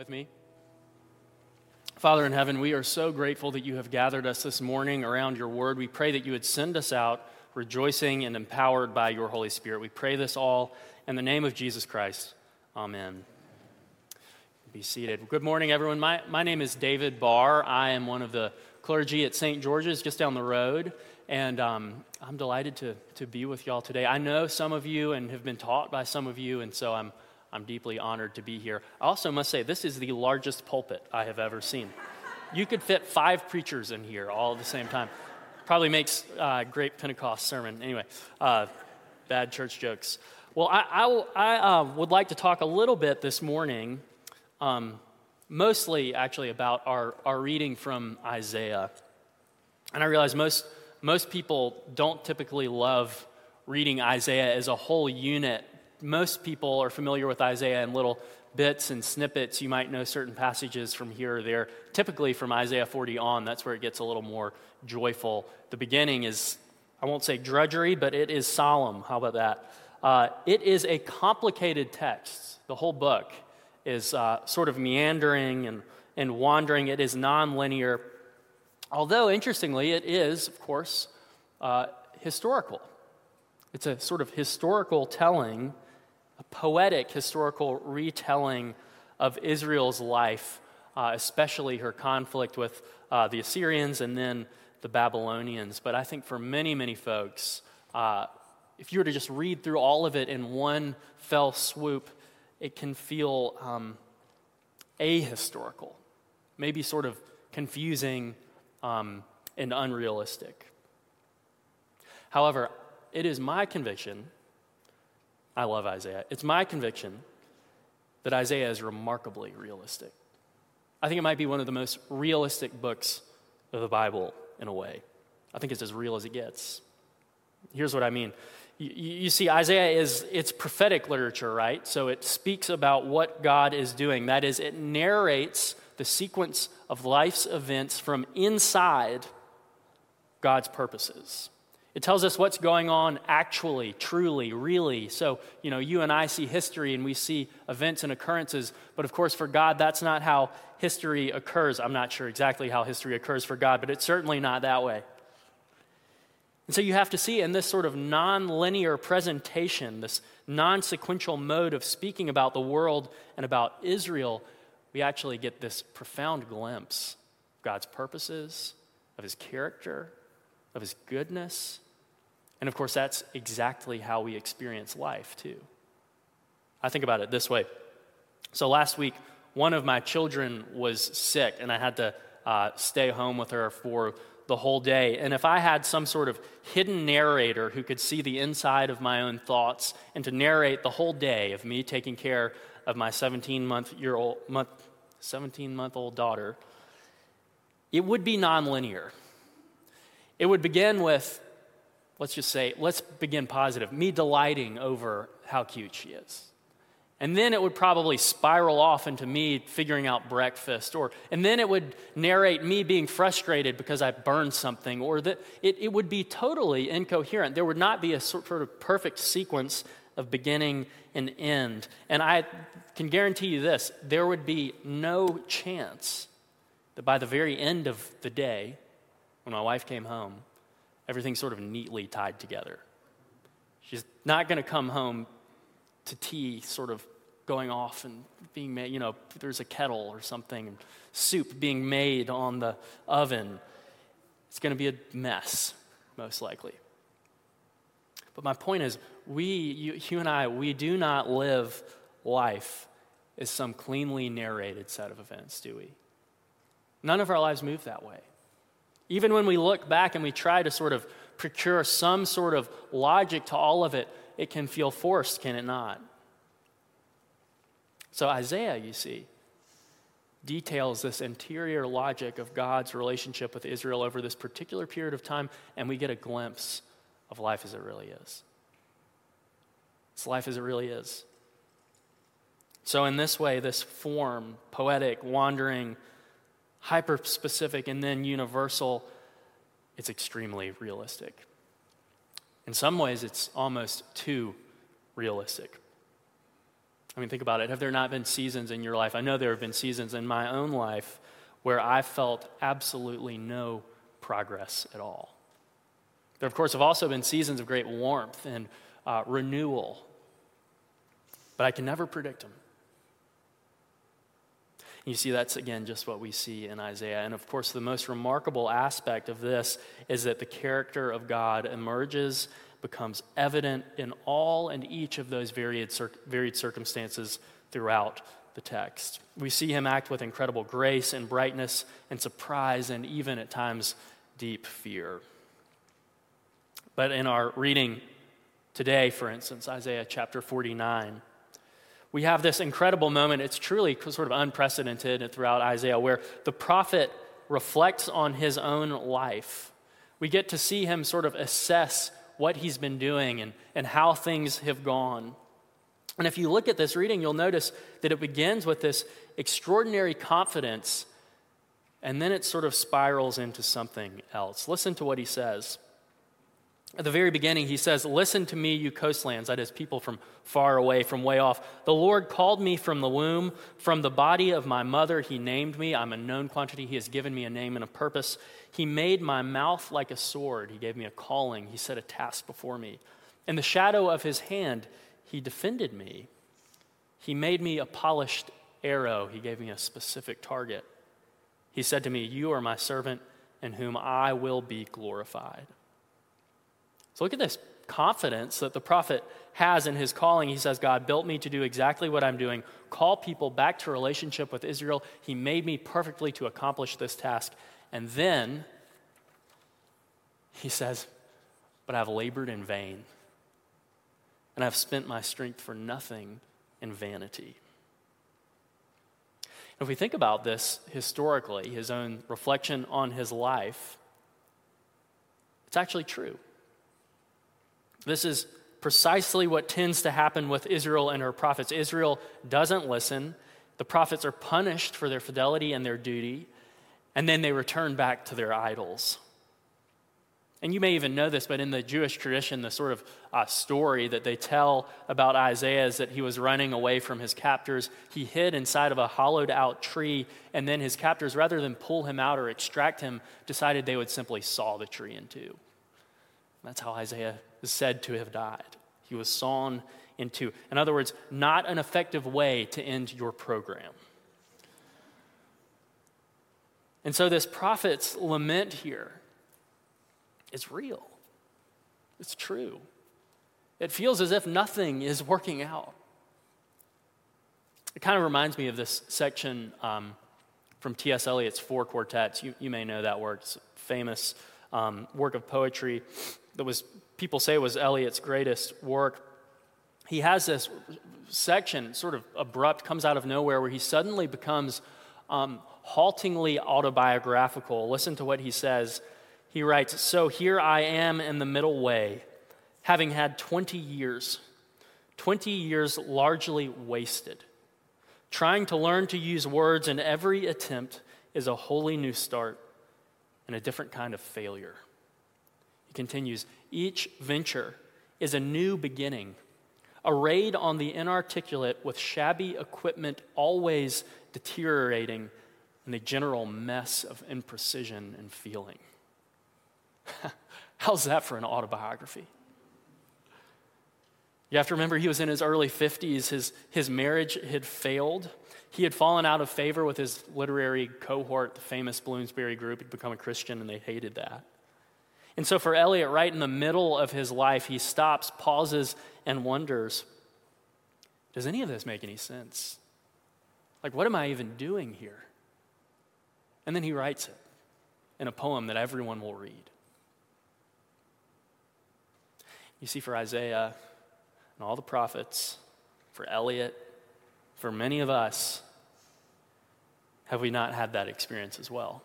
with me. Father in heaven, we are so grateful that you have gathered us this morning around your word. We pray that you would send us out rejoicing and empowered by your Holy Spirit. We pray this all in the name of Jesus Christ. Amen. Be seated. Good morning, everyone. My, my name is David Barr. I am one of the clergy at St. George's just down the road, and um, I'm delighted to, to be with y'all today. I know some of you and have been taught by some of you, and so I'm I'm deeply honored to be here. I also must say, this is the largest pulpit I have ever seen. You could fit five preachers in here all at the same time. Probably makes a uh, great Pentecost sermon. Anyway, uh, bad church jokes. Well, I, I, I uh, would like to talk a little bit this morning, um, mostly actually about our, our reading from Isaiah. And I realize most, most people don't typically love reading Isaiah as a whole unit most people are familiar with Isaiah in little bits and snippets. You might know certain passages from here or there, typically from Isaiah 40 on. That's where it gets a little more joyful. The beginning is, I won't say drudgery, but it is solemn. How about that? Uh, it is a complicated text. The whole book is uh, sort of meandering and, and wandering, it is nonlinear. Although, interestingly, it is, of course, uh, historical. It's a sort of historical telling a poetic historical retelling of Israel's life, uh, especially her conflict with uh, the Assyrians and then the Babylonians. But I think for many, many folks, uh, if you were to just read through all of it in one fell swoop, it can feel um, ahistorical, maybe sort of confusing um, and unrealistic. However, it is my conviction I love Isaiah. It's my conviction that Isaiah is remarkably realistic. I think it might be one of the most realistic books of the Bible in a way. I think it's as real as it gets. Here's what I mean. You, see, Isaiah is it's prophetic literature, right? So it speaks about what God is doing. That is, it narrates the sequence of life's events from inside God's purposes. It tells us what's going on actually, truly, really. So, you know, you and I see history and we see events and occurrences, but of course, for God, that's not how history occurs. I'm not sure exactly how history occurs for God, but it's certainly not that way. And so you have to see in this sort of non-linear presentation, this non sequential mode of speaking about the world and about Israel, we actually get this profound glimpse of God's purposes, of his character, of his goodness. And of course, that's exactly how we experience life, too. I think about it this way. So last week, one of my children was sick, and I had to uh, stay home with her for the whole day. And if I had some sort of hidden narrator who could see the inside of my own thoughts and to narrate the whole day of me taking care of my 17 month year old month, 17 month old daughter, it would be nonlinear. It would begin with, let's just say, let's begin positive, me delighting over how cute she is. And then it would probably spiral off into me figuring out breakfast. Or, and then it would narrate me being frustrated because I burned something. Or that it, it would be totally incoherent. There would not be a sort of perfect sequence of beginning and end. And I can guarantee you this there would be no chance that by the very end of the day, when my wife came home, everything's sort of neatly tied together. She's not going to come home to tea sort of going off and being made, you know, there's a kettle or something, soup being made on the oven. It's going to be a mess, most likely. But my point is, we, you, you and I, we do not live life as some cleanly narrated set of events, do we? None of our lives move that way. Even when we look back and we try to sort of procure some sort of logic to all of it, it can feel forced, can it not? So, Isaiah, you see, details this interior logic of God's relationship with Israel over this particular period of time, and we get a glimpse of life as it really is. It's life as it really is. So, in this way, this form, poetic, wandering, hyper specific, and then universal, it's extremely realistic. In some ways, it's almost too realistic. I mean, think about it. Have there not been seasons in your life? I know there have been seasons in my own life where I felt absolutely no progress at all. There, of course, have also been seasons of great warmth and uh, renewal, but I can never predict them. You see, that's again just what we see in Isaiah. And of course, the most remarkable aspect of this is that the character of God emerges, becomes evident in all and each of those varied, varied circumstances throughout the text. We see him act with incredible grace and brightness and surprise and even at times deep fear. But in our reading today, for instance, Isaiah chapter 49, we have this incredible moment. It's truly sort of unprecedented throughout Isaiah, where the prophet reflects on his own life. We get to see him sort of assess what he's been doing and, and how things have gone. And if you look at this reading, you'll notice that it begins with this extraordinary confidence, and then it sort of spirals into something else. Listen to what he says. At the very beginning, he says, Listen to me, you coastlands, that is, people from far away, from way off. The Lord called me from the womb, from the body of my mother. He named me. I'm a known quantity. He has given me a name and a purpose. He made my mouth like a sword. He gave me a calling. He set a task before me. In the shadow of his hand, he defended me. He made me a polished arrow. He gave me a specific target. He said to me, You are my servant in whom I will be glorified. So look at this confidence that the prophet has in his calling. He says, God built me to do exactly what I'm doing, call people back to relationship with Israel. He made me perfectly to accomplish this task. And then he says, But I've labored in vain, and I've spent my strength for nothing in vanity. If we think about this historically, his own reflection on his life, it's actually true. This is precisely what tends to happen with Israel and her prophets. Israel doesn't listen, the prophets are punished for their fidelity and their duty, and then they return back to their idols. And you may even know this, but in the Jewish tradition, the sort of uh, story that they tell about Isaiah is that he was running away from his captors. He hid inside of a hollowed out tree, and then his captors, rather than pull him out or extract him, decided they would simply saw the tree in two. That's how Isaiah is said to have died. He was sawn in two. In other words, not an effective way to end your program. And so, this prophet's lament here is real. It's true. It feels as if nothing is working out. It kind of reminds me of this section um, from T.S. Eliot's Four Quartets. You, you may know that work. It's a famous um, work of poetry that was people say was Eliot's greatest work. He has this section, sort of abrupt, comes out of nowhere, where he suddenly becomes um, haltingly autobiographical. Listen to what he says. He writes So here I am in the middle way, having had 20 years, 20 years largely wasted. Trying to learn to use words in every attempt is a wholly new start and a different kind of failure. He continues Each venture is a new beginning, a raid on the inarticulate with shabby equipment always deteriorating in the general mess of imprecision and feeling. How's that for an autobiography? You have to remember he was in his early 50s. His, his marriage had failed. He had fallen out of favor with his literary cohort, the famous Bloomsbury group. He'd become a Christian, and they hated that. And so for Eliot, right in the middle of his life, he stops, pauses, and wonders Does any of this make any sense? Like, what am I even doing here? And then he writes it in a poem that everyone will read. You see, for Isaiah and all the prophets, for Eliot, for many of us, have we not had that experience as well?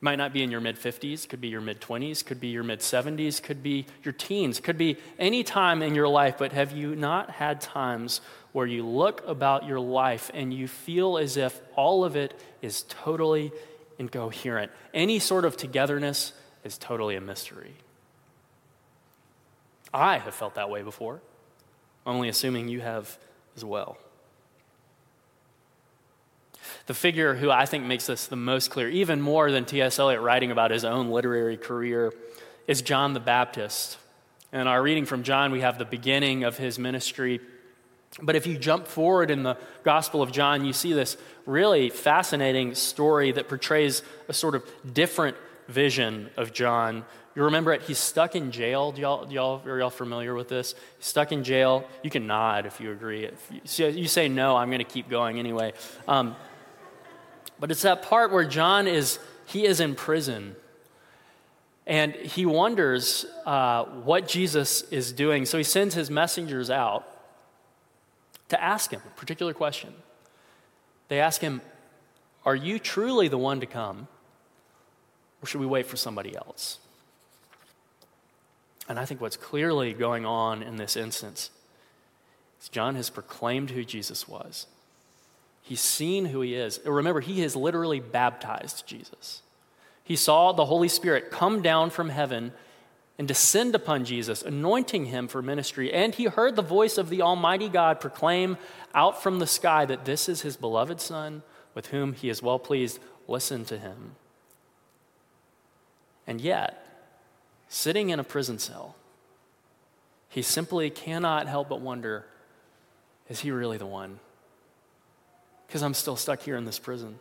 Might not be in your mid 50s, could be your mid 20s, could be your mid 70s, could be your teens, could be any time in your life, but have you not had times where you look about your life and you feel as if all of it is totally incoherent? Any sort of togetherness is totally a mystery. I have felt that way before, only assuming you have as well. The figure who I think makes this the most clear, even more than T.S. Eliot writing about his own literary career, is John the Baptist. In our reading from John, we have the beginning of his ministry. But if you jump forward in the Gospel of John, you see this really fascinating story that portrays a sort of different vision of John. You remember it, he's stuck in jail. Do y'all, do y'all, are y'all familiar with this? He's stuck in jail. You can nod if you agree. If you, say no, I'm going to keep going anyway. Um, but it's that part where John is, he is in prison. And he wonders uh, what Jesus is doing. So he sends his messengers out to ask him a particular question. They ask him, Are you truly the one to come? Or should we wait for somebody else? And I think what's clearly going on in this instance is John has proclaimed who Jesus was. He's seen who he is. Remember, he has literally baptized Jesus. He saw the Holy Spirit come down from heaven and descend upon Jesus, anointing him for ministry. And he heard the voice of the Almighty God proclaim out from the sky that this is his beloved Son with whom he is well pleased. Listen to him. And yet, sitting in a prison cell, he simply cannot help but wonder is he really the one? Because I'm still stuck here in this prison.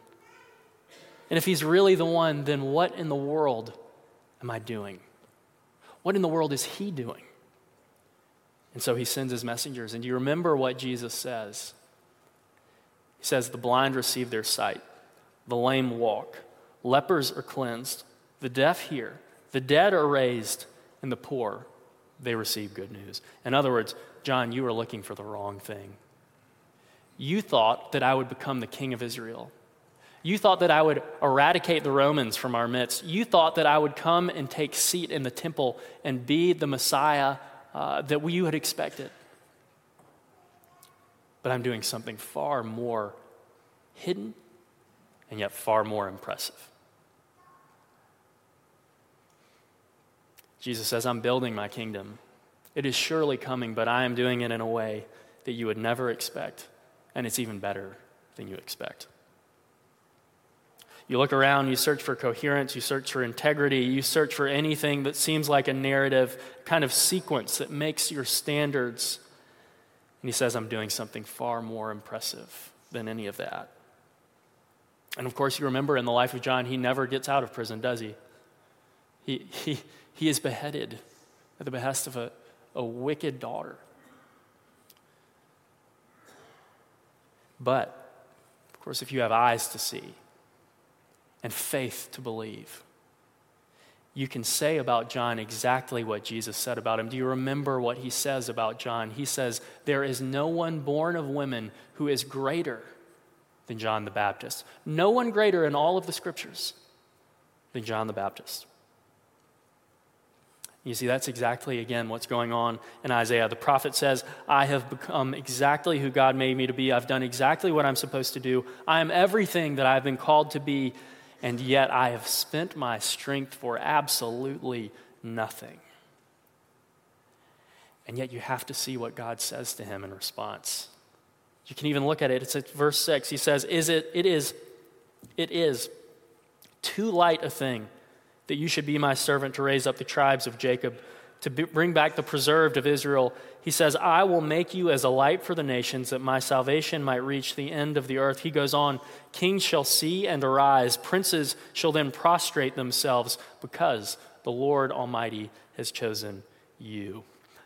And if he's really the one, then what in the world am I doing? What in the world is he doing? And so he sends his messengers. And do you remember what Jesus says? He says, The blind receive their sight, the lame walk, lepers are cleansed, the deaf hear, the dead are raised, and the poor, they receive good news. In other words, John, you are looking for the wrong thing. You thought that I would become the king of Israel. You thought that I would eradicate the Romans from our midst. You thought that I would come and take seat in the temple and be the Messiah uh, that you had expected. But I'm doing something far more hidden and yet far more impressive. Jesus says, I'm building my kingdom. It is surely coming, but I am doing it in a way that you would never expect, and it's even better than you expect. You look around, you search for coherence, you search for integrity, you search for anything that seems like a narrative kind of sequence that makes your standards. And he says, I'm doing something far more impressive than any of that. And of course, you remember in the life of John, he never gets out of prison, does he? He, he, he is beheaded at the behest of a, a wicked daughter. But, of course, if you have eyes to see and faith to believe, you can say about John exactly what Jesus said about him. Do you remember what he says about John? He says, There is no one born of women who is greater than John the Baptist. No one greater in all of the scriptures than John the Baptist. You see, that's exactly, again, what's going on in Isaiah. The prophet says, I have become exactly who God made me to be. I've done exactly what I'm supposed to do. I am everything that I've been called to be, and yet I have spent my strength for absolutely nothing. And yet you have to see what God says to him in response. You can even look at it. It's at verse 6. He says, Is it, it is, it is too light a thing that you should be my servant to raise up the tribes of Jacob, to bring back the preserved of Israel. He says, I will make you as a light for the nations, that my salvation might reach the end of the earth. He goes on, Kings shall see and arise, princes shall then prostrate themselves, because the Lord Almighty has chosen you.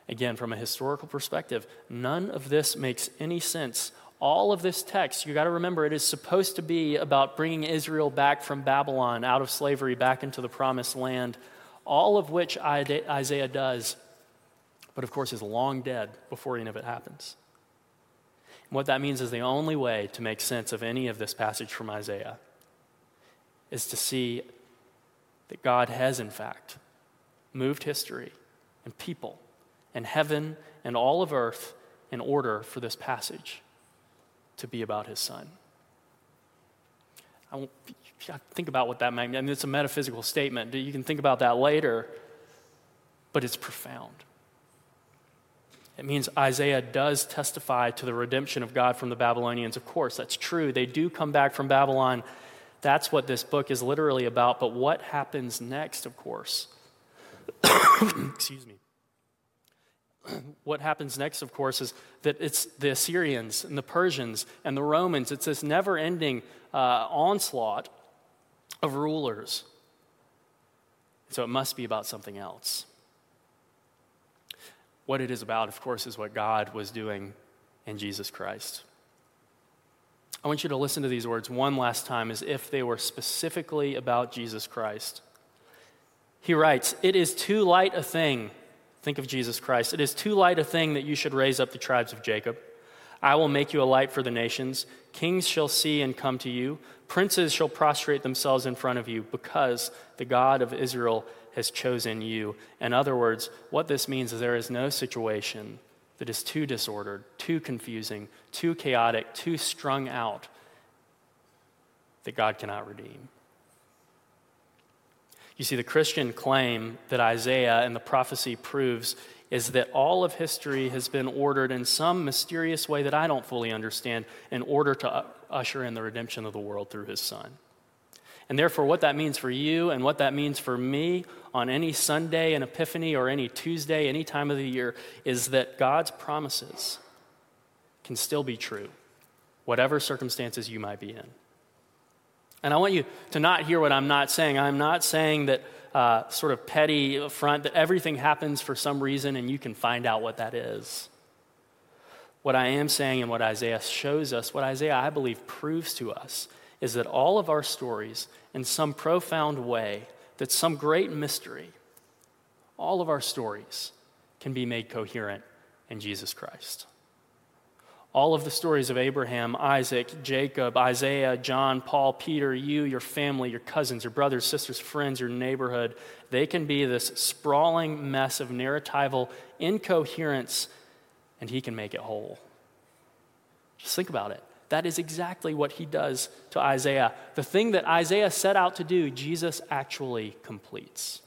Again, from a historical perspective, none of this makes any sense all of this text, you got to remember, it is supposed to be about bringing Israel back from Babylon, out of slavery, back into the promised land, all of which Isaiah does, but of course is long dead before any of it happens. And what that means is the only way to make sense of any of this passage from Isaiah is to see that God has, in fact, moved history and people and heaven and all of earth in order for this passage to be about his son. I think about what that means. I mean, it's a metaphysical statement. You can think about that later, but it's profound. It means Isaiah does testify to the redemption of God from the Babylonians. Of course, that's true. They do come back from Babylon. That's what this book is literally about. But what happens next, of course? Excuse me. What happens next, of course, is that it's the Assyrians and the Persians and the Romans. It's this never ending uh, onslaught of rulers. So it must be about something else. What it is about, of course, is what God was doing in Jesus Christ. I want you to listen to these words one last time as if they were specifically about Jesus Christ. He writes, It is too light a thing, think of Jesus Christ, it is too light a thing that you should raise up the tribes of Jacob. I will make you a light for the nations. Kings shall see and come to you. Princes shall prostrate themselves in front of you because the God of Israel has chosen you. In other words, what this means is there is no situation that is too disordered, too confusing, too chaotic, too strung out that God cannot redeem. You see, the Christian claim that Isaiah and the prophecy proves is that all of history has been ordered in some mysterious way that I don't fully understand in order to usher in the redemption of the world through his son. And therefore, what that means for you and what that means for me on any Sunday and Epiphany or any Tuesday, any time of the year, is that God's promises can still be true, whatever circumstances you might be in. And I want you to not hear what I'm not saying. I'm not saying that uh, sort of petty front, that everything happens for some reason and you can find out what that is. What I am saying and what Isaiah shows us, what Isaiah, I believe, proves to us, is that all of our stories, in some profound way, that some great mystery, all of our stories can be made coherent in Jesus Christ. All of the stories of Abraham, Isaac, Jacob, Isaiah, John, Paul, Peter, you, your family, your cousins, your brothers, sisters, friends, your neighborhood, they can be this sprawling mess of narratival incoherence, and He can make it whole. Just think about it. That is exactly what He does to Isaiah. The thing that Isaiah set out to do, Jesus actually completes.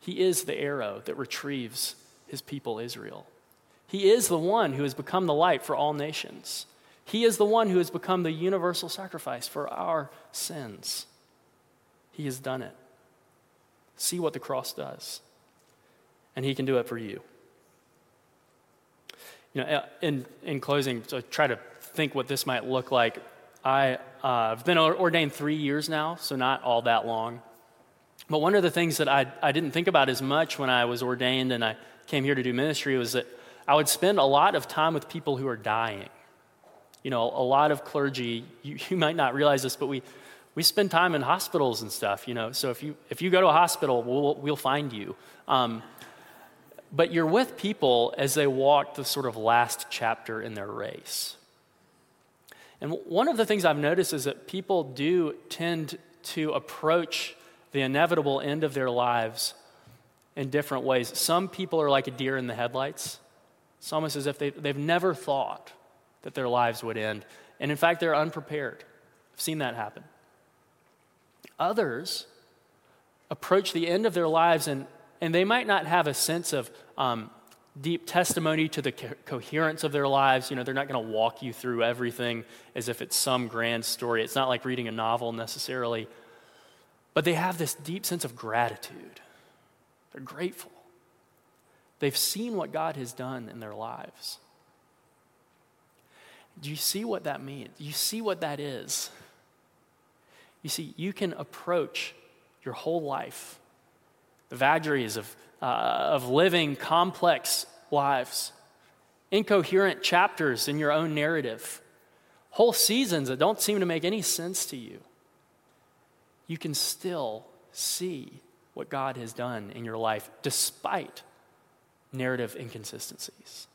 He is the arrow that retrieves His people, Israel. He is the one who has become the light for all nations. He is the one who has become the universal sacrifice for our sins. He has done it. See what the cross does. And He can do it for you. You know, uh, in, in closing, to try to think what this might look like, I, uh, have been ordained three years now, so not all that long. But one of the things that I, I didn't think about as much when I was ordained and I came here to do ministry was that I would spend a lot of time with people who are dying. You know, a lot of clergy, you, you might not realize this, but we, we spend time in hospitals and stuff, you know. So if you, if you go to a hospital, we'll, we'll find you. Um, but you're with people as they walk the sort of last chapter in their race. And one of the things I've noticed is that people do tend to approach the inevitable end of their lives in different ways. Some people are like a deer in the headlights. It's almost as if they, they've never thought that their lives would end. And in fact, they're unprepared. I've seen that happen. Others approach the end of their lives and, and they might not have a sense of um, deep testimony to the co- coherence of their lives. You know, they're not going to walk you through everything as if it's some grand story. It's not like reading a novel necessarily. But they have this deep sense of gratitude. They're grateful. They've seen what God has done in their lives. Do you see what that means? You see what that is? You see, you can approach your whole life, the vagaries of, uh, of living complex lives, incoherent chapters in your own narrative, whole seasons that don't seem to make any sense to you. You can still see what God has done in your life despite narrative inconsistencies.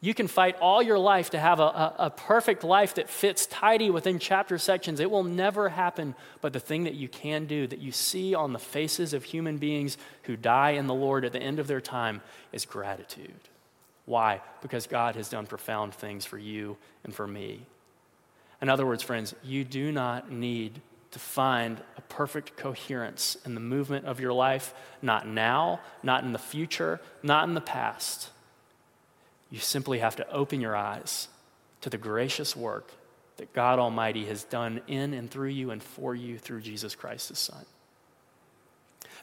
You can fight all your life to have a, a, a, perfect life that fits tidy within chapter sections. It will never happen. But the thing that you can do, that you see on the faces of human beings who die in the Lord at the end of their time, is gratitude. Why? Because God has done profound things for you and for me. In other words, friends, you do not need to find a perfect coherence in the movement of your life, not now, not in the future, not in the past. You simply have to open your eyes to the gracious work that God Almighty has done in and through you and for you through Jesus Christ, his Son.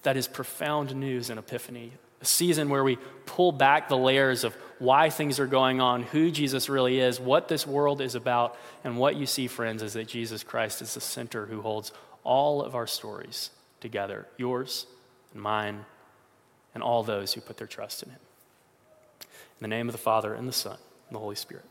That is profound news and Epiphany, a season where we pull back the layers of why things are going on, who Jesus really is, what this world is about, and what you see, friends, is that Jesus Christ is the center who holds all of our stories together yours and mine and all those who put their trust in him. In the name of the Father, and the Son, and the Holy Spirit.